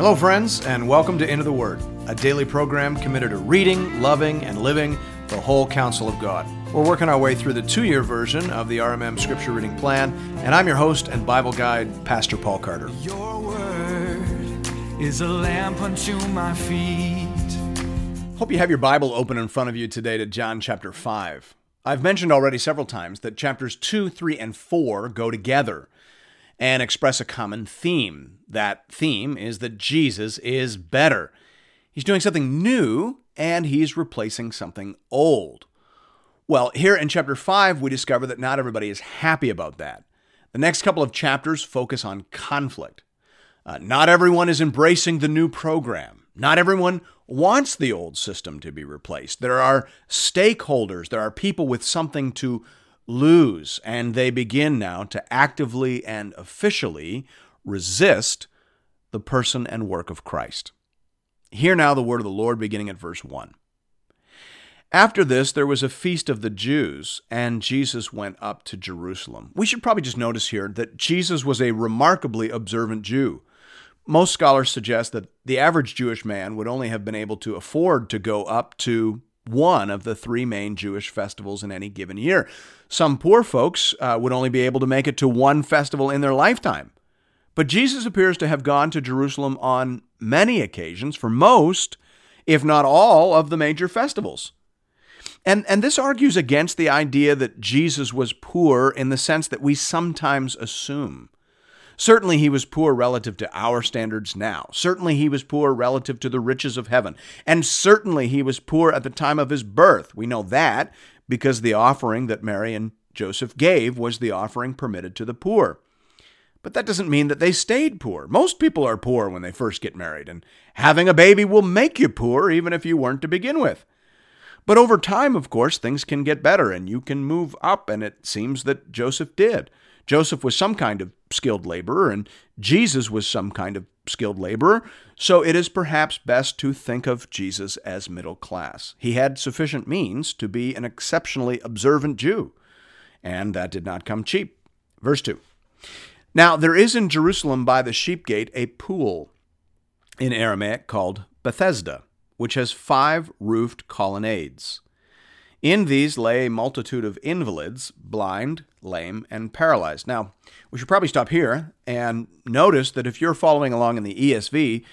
Hello, friends, and welcome to Into the Word, a daily program committed to reading, loving, and living the whole counsel of God. We're working our way through the two year version of the RMM Scripture Reading Plan, and I'm your host and Bible guide, Pastor Paul Carter. Your word is a lamp unto my feet. Hope you have your Bible open in front of you today to John chapter 5. I've mentioned already several times that chapters 2, 3, and 4 go together and express a common theme. That theme is that Jesus is better. He's doing something new and he's replacing something old. Well, here in chapter 5, we discover that not everybody is happy about that. The next couple of chapters focus on conflict. Uh, not everyone is embracing the new program. Not everyone wants the old system to be replaced. There are stakeholders, there are people with something to lose, and they begin now to actively and officially resist the person and work of Christ. Hear now the word of the Lord beginning at verse 1. After this, there was a feast of the Jews, and Jesus went up to Jerusalem. We should probably just notice here that Jesus was a remarkably observant Jew. Most scholars suggest that the average Jewish man would only have been able to afford to go up to one of the three main Jewish festivals in any given year. Some poor folks uh, would only be able to make it to one festival in their lifetime. But Jesus appears to have gone to Jerusalem on many occasions for most, if not all, of the major festivals. And, and this argues against the idea that Jesus was poor in the sense that we sometimes assume. Certainly, he was poor relative to our standards now. Certainly, he was poor relative to the riches of heaven. And certainly, he was poor at the time of his birth. We know that because the offering that Mary and Joseph gave was the offering permitted to the poor. But that doesn't mean that they stayed poor. Most people are poor when they first get married, and having a baby will make you poor even if you weren't to begin with. But over time, of course, things can get better and you can move up, and it seems that Joseph did. Joseph was some kind of skilled laborer, and Jesus was some kind of skilled laborer, so it is perhaps best to think of Jesus as middle class. He had sufficient means to be an exceptionally observant Jew, and that did not come cheap. Verse 2 Now there is in Jerusalem by the sheep gate a pool in Aramaic called Bethesda, which has five roofed colonnades. In these lay a multitude of invalids, blind, lame, and paralyzed. Now, we should probably stop here and notice that if you're following along in the ESV,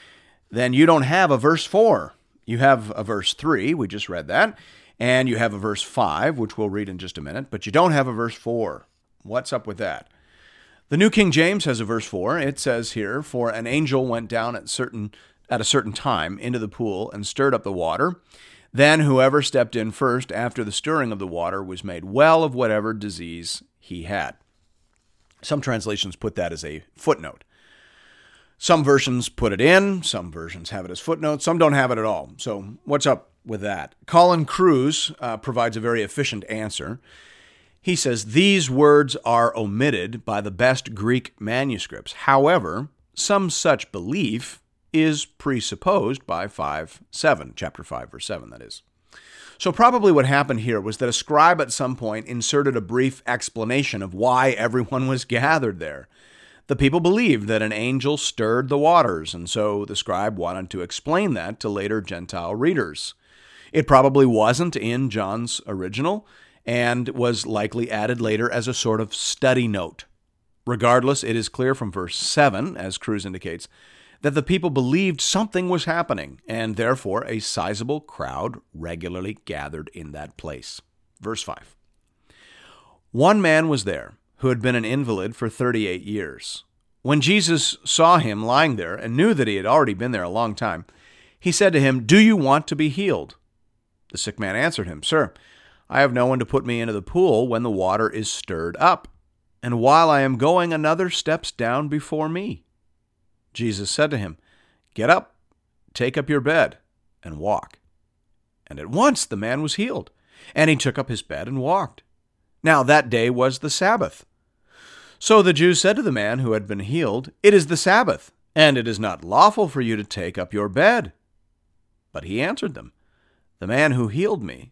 then you don't have a verse 4. You have a verse 3, we just read that, and you have a verse 5, which we'll read in just a minute, but you don't have a verse 4. What's up with that? The New King James has a verse 4. It says here, For an angel went down at certain at a certain time into the pool and stirred up the water. Then whoever stepped in first after the stirring of the water was made well of whatever disease he had. Some translations put that as a footnote. Some versions put it in, some versions have it as footnotes, some don't have it at all. So, what's up with that? Colin Kruse uh, provides a very efficient answer. He says these words are omitted by the best Greek manuscripts. However, some such belief is presupposed by 5 7, chapter 5, verse 7, that is. So, probably what happened here was that a scribe at some point inserted a brief explanation of why everyone was gathered there. The people believed that an angel stirred the waters, and so the scribe wanted to explain that to later Gentile readers. It probably wasn't in John's original and was likely added later as a sort of study note. Regardless, it is clear from verse 7, as Kruse indicates, that the people believed something was happening, and therefore a sizable crowd regularly gathered in that place. Verse 5 One man was there who had been an invalid for 38 years. When Jesus saw him lying there and knew that he had already been there a long time, he said to him, Do you want to be healed? The sick man answered him, Sir, I have no one to put me into the pool when the water is stirred up, and while I am going, another steps down before me. Jesus said to him, Get up, take up your bed, and walk. And at once the man was healed, and he took up his bed and walked. Now that day was the Sabbath. So the Jews said to the man who had been healed, It is the Sabbath, and it is not lawful for you to take up your bed. But he answered them, The man who healed me,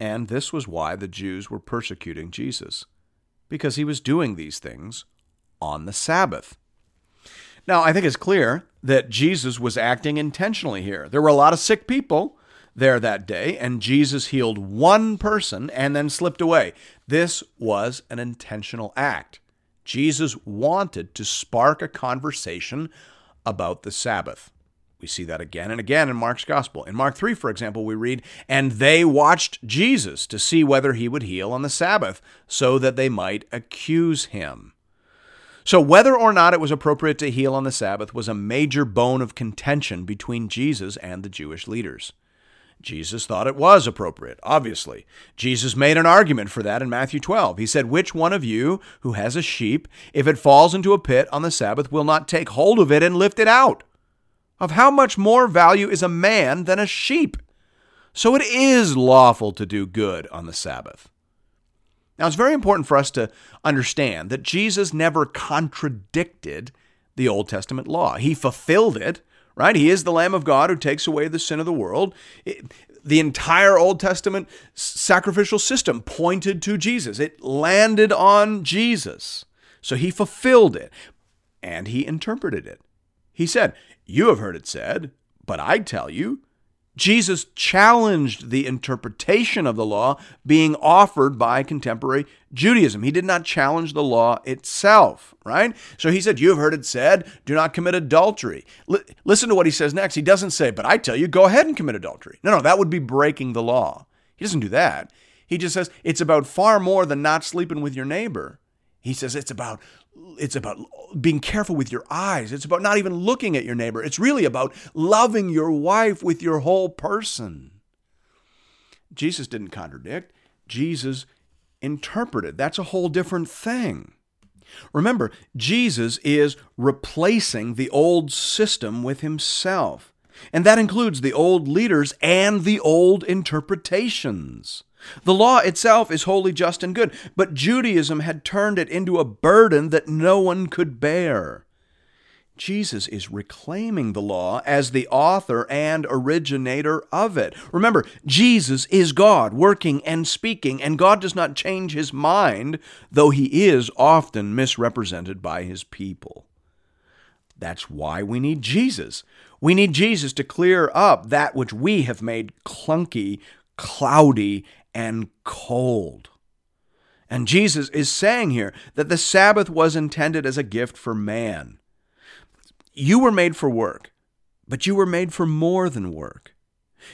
And this was why the Jews were persecuting Jesus, because he was doing these things on the Sabbath. Now, I think it's clear that Jesus was acting intentionally here. There were a lot of sick people there that day, and Jesus healed one person and then slipped away. This was an intentional act. Jesus wanted to spark a conversation about the Sabbath. We see that again and again in Mark's gospel. In Mark 3, for example, we read, And they watched Jesus to see whether he would heal on the Sabbath, so that they might accuse him. So, whether or not it was appropriate to heal on the Sabbath was a major bone of contention between Jesus and the Jewish leaders. Jesus thought it was appropriate, obviously. Jesus made an argument for that in Matthew 12. He said, Which one of you who has a sheep, if it falls into a pit on the Sabbath, will not take hold of it and lift it out? Of how much more value is a man than a sheep? So it is lawful to do good on the Sabbath. Now, it's very important for us to understand that Jesus never contradicted the Old Testament law. He fulfilled it, right? He is the Lamb of God who takes away the sin of the world. the entire Old Testament sacrificial system pointed to Jesus, it landed on Jesus. So he fulfilled it and he interpreted it. He said, You have heard it said, but I tell you, Jesus challenged the interpretation of the law being offered by contemporary Judaism. He did not challenge the law itself, right? So he said, You have heard it said, do not commit adultery. L- listen to what he says next. He doesn't say, But I tell you, go ahead and commit adultery. No, no, that would be breaking the law. He doesn't do that. He just says, It's about far more than not sleeping with your neighbor. He says, It's about it's about being careful with your eyes. It's about not even looking at your neighbor. It's really about loving your wife with your whole person. Jesus didn't contradict, Jesus interpreted. That's a whole different thing. Remember, Jesus is replacing the old system with himself. And that includes the old leaders and the old interpretations. The law itself is wholly just and good, but Judaism had turned it into a burden that no one could bear. Jesus is reclaiming the law as the author and originator of it. Remember, Jesus is God, working and speaking, and God does not change his mind, though he is often misrepresented by his people. That's why we need Jesus. We need Jesus to clear up that which we have made clunky, cloudy, and cold. And Jesus is saying here that the Sabbath was intended as a gift for man. You were made for work, but you were made for more than work.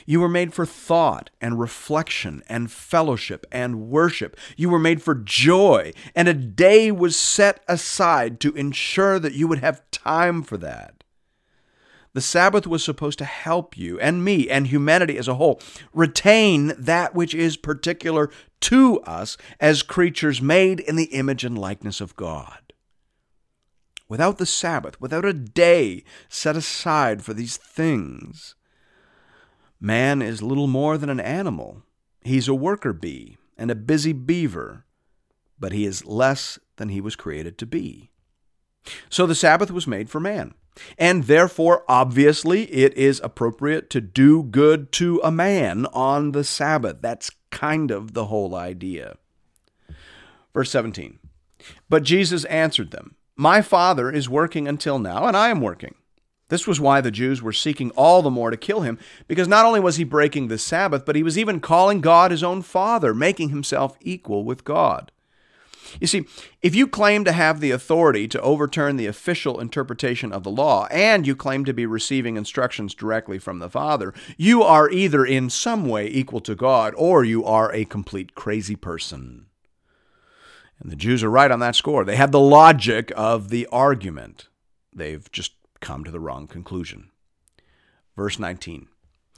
You were made for thought and reflection and fellowship and worship. You were made for joy, and a day was set aside to ensure that you would have time for that. The Sabbath was supposed to help you and me and humanity as a whole retain that which is particular to us as creatures made in the image and likeness of God. Without the Sabbath, without a day set aside for these things, man is little more than an animal. He's a worker bee and a busy beaver, but he is less than he was created to be. So the Sabbath was made for man. And therefore, obviously, it is appropriate to do good to a man on the Sabbath. That's kind of the whole idea. Verse 17 But Jesus answered them, My Father is working until now, and I am working. This was why the Jews were seeking all the more to kill him, because not only was he breaking the Sabbath, but he was even calling God his own Father, making himself equal with God. You see, if you claim to have the authority to overturn the official interpretation of the law, and you claim to be receiving instructions directly from the Father, you are either in some way equal to God or you are a complete crazy person. And the Jews are right on that score. They have the logic of the argument, they've just come to the wrong conclusion. Verse 19.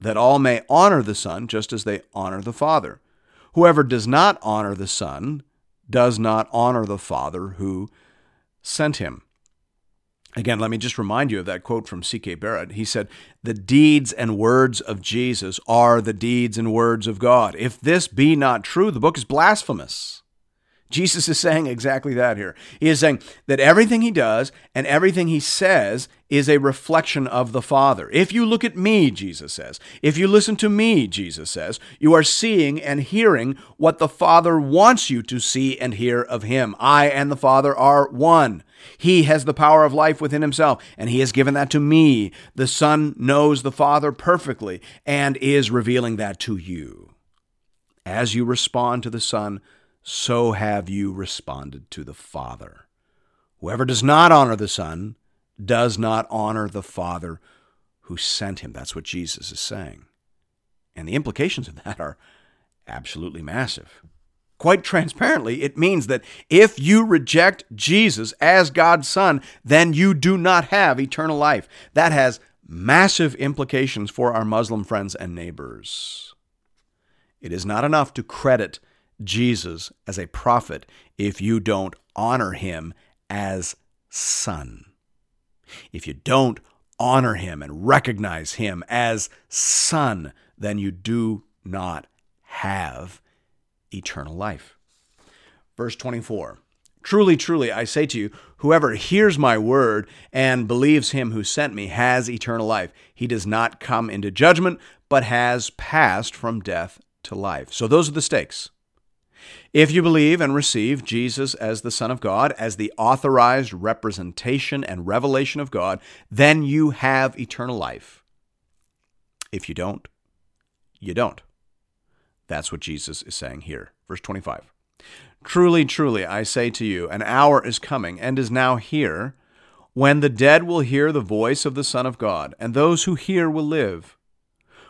that all may honor the Son just as they honor the Father. Whoever does not honor the Son does not honor the Father who sent him. Again, let me just remind you of that quote from C.K. Barrett. He said, The deeds and words of Jesus are the deeds and words of God. If this be not true, the book is blasphemous. Jesus is saying exactly that here. He is saying that everything he does and everything he says is a reflection of the Father. If you look at me, Jesus says, if you listen to me, Jesus says, you are seeing and hearing what the Father wants you to see and hear of him. I and the Father are one. He has the power of life within himself, and he has given that to me. The Son knows the Father perfectly and is revealing that to you. As you respond to the Son, so have you responded to the Father. Whoever does not honor the Son does not honor the Father who sent him. That's what Jesus is saying. And the implications of that are absolutely massive. Quite transparently, it means that if you reject Jesus as God's Son, then you do not have eternal life. That has massive implications for our Muslim friends and neighbors. It is not enough to credit Jesus as a prophet if you don't honor him as son. If you don't honor him and recognize him as son, then you do not have eternal life. Verse 24 Truly, truly, I say to you, whoever hears my word and believes him who sent me has eternal life. He does not come into judgment, but has passed from death to life. So those are the stakes. If you believe and receive Jesus as the Son of God, as the authorized representation and revelation of God, then you have eternal life. If you don't, you don't. That's what Jesus is saying here. Verse 25. Truly, truly, I say to you, an hour is coming and is now here when the dead will hear the voice of the Son of God, and those who hear will live.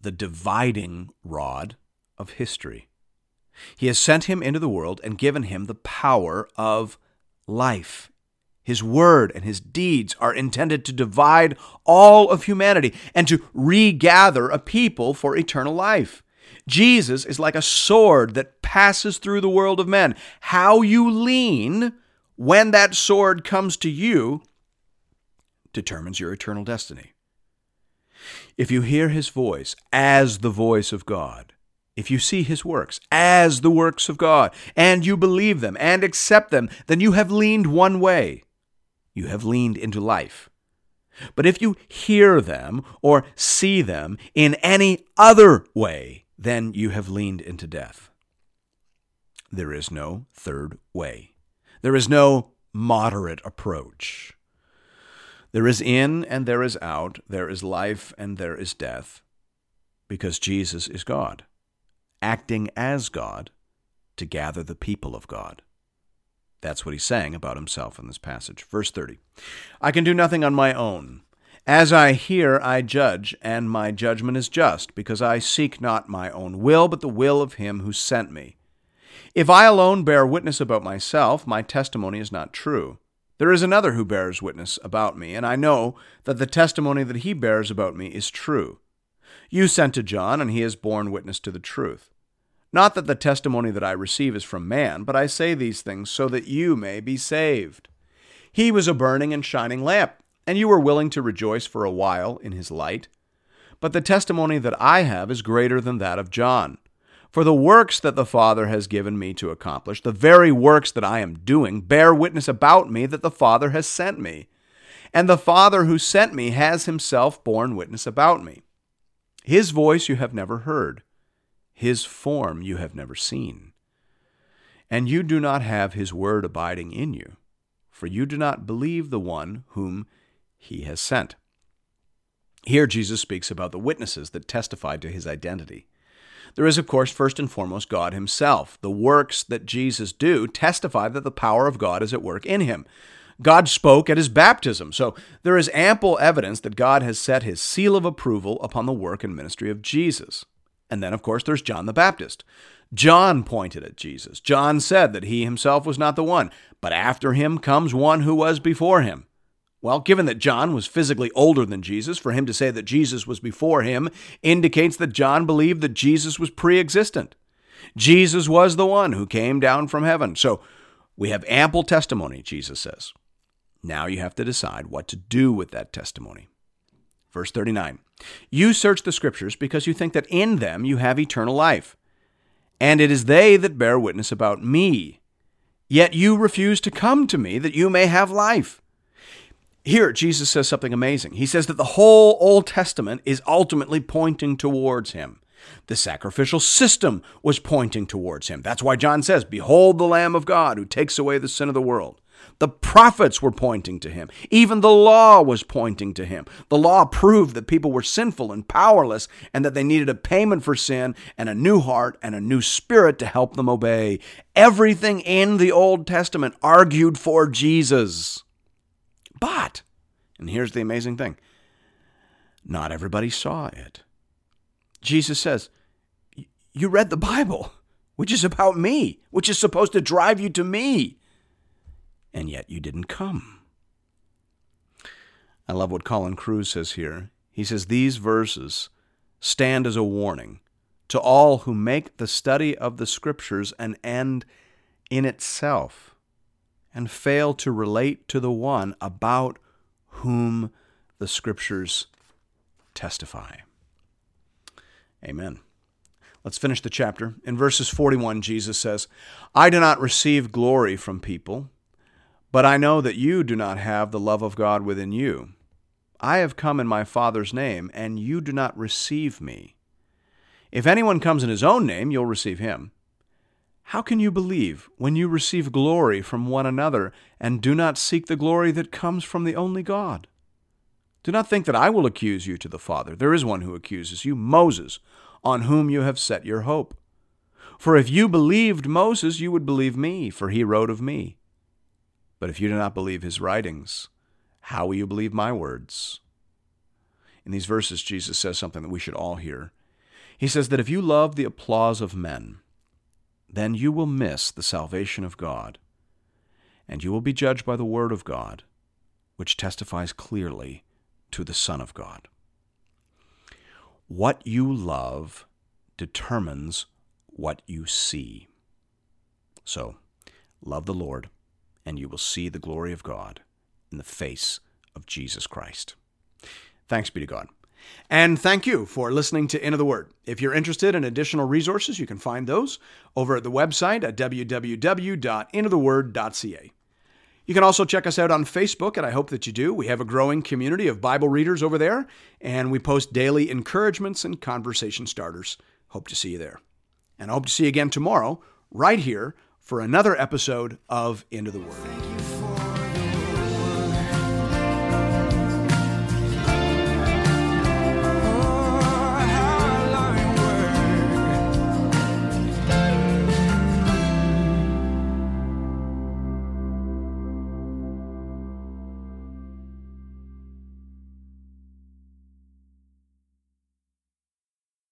the dividing rod of history. He has sent him into the world and given him the power of life. His word and his deeds are intended to divide all of humanity and to regather a people for eternal life. Jesus is like a sword that passes through the world of men. How you lean when that sword comes to you determines your eternal destiny. If you hear his voice as the voice of God, if you see his works as the works of God, and you believe them and accept them, then you have leaned one way. You have leaned into life. But if you hear them or see them in any other way, then you have leaned into death. There is no third way. There is no moderate approach. There is in and there is out, there is life and there is death, because Jesus is God, acting as God to gather the people of God. That's what he's saying about himself in this passage. Verse 30 I can do nothing on my own. As I hear, I judge, and my judgment is just, because I seek not my own will, but the will of him who sent me. If I alone bear witness about myself, my testimony is not true. There is another who bears witness about me, and I know that the testimony that he bears about me is true. You sent to John, and he has borne witness to the truth. Not that the testimony that I receive is from man, but I say these things so that you may be saved. He was a burning and shining lamp, and you were willing to rejoice for a while in his light. But the testimony that I have is greater than that of John. For the works that the Father has given me to accomplish, the very works that I am doing, bear witness about me that the Father has sent me. and the Father who sent me has himself borne witness about me. His voice you have never heard, his form you have never seen. And you do not have his word abiding in you, for you do not believe the one whom he has sent. Here, Jesus speaks about the witnesses that testified to his identity. There is, of course, first and foremost God Himself. The works that Jesus do testify that the power of God is at work in Him. God spoke at his baptism, so there is ample evidence that God has set his seal of approval upon the work and ministry of Jesus. And then, of course, there's John the Baptist. John pointed at Jesus. John said that he himself was not the one, but after him comes one who was before him. Well, given that John was physically older than Jesus, for him to say that Jesus was before him indicates that John believed that Jesus was pre existent. Jesus was the one who came down from heaven. So we have ample testimony, Jesus says. Now you have to decide what to do with that testimony. Verse 39 You search the Scriptures because you think that in them you have eternal life, and it is they that bear witness about me. Yet you refuse to come to me that you may have life. Here, Jesus says something amazing. He says that the whole Old Testament is ultimately pointing towards him. The sacrificial system was pointing towards him. That's why John says, Behold the Lamb of God who takes away the sin of the world. The prophets were pointing to him. Even the law was pointing to him. The law proved that people were sinful and powerless and that they needed a payment for sin and a new heart and a new spirit to help them obey. Everything in the Old Testament argued for Jesus. But, and here's the amazing thing not everybody saw it. Jesus says, You read the Bible, which is about me, which is supposed to drive you to me, and yet you didn't come. I love what Colin Kruse says here. He says, These verses stand as a warning to all who make the study of the Scriptures an end in itself and fail to relate to the one about whom the Scriptures testify. Amen. Let's finish the chapter. In verses 41, Jesus says, I do not receive glory from people, but I know that you do not have the love of God within you. I have come in my Father's name, and you do not receive me. If anyone comes in his own name, you'll receive him. How can you believe when you receive glory from one another and do not seek the glory that comes from the only God? Do not think that I will accuse you to the Father. There is one who accuses you, Moses, on whom you have set your hope. For if you believed Moses, you would believe me, for he wrote of me. But if you do not believe his writings, how will you believe my words? In these verses, Jesus says something that we should all hear. He says that if you love the applause of men, then you will miss the salvation of God, and you will be judged by the Word of God, which testifies clearly to the Son of God. What you love determines what you see. So, love the Lord, and you will see the glory of God in the face of Jesus Christ. Thanks be to God. And thank you for listening to Into the Word. If you're interested in additional resources, you can find those over at the website at www.intotheword.ca. You can also check us out on Facebook, and I hope that you do. We have a growing community of Bible readers over there, and we post daily encouragements and conversation starters. Hope to see you there. And I hope to see you again tomorrow, right here, for another episode of Into the Word.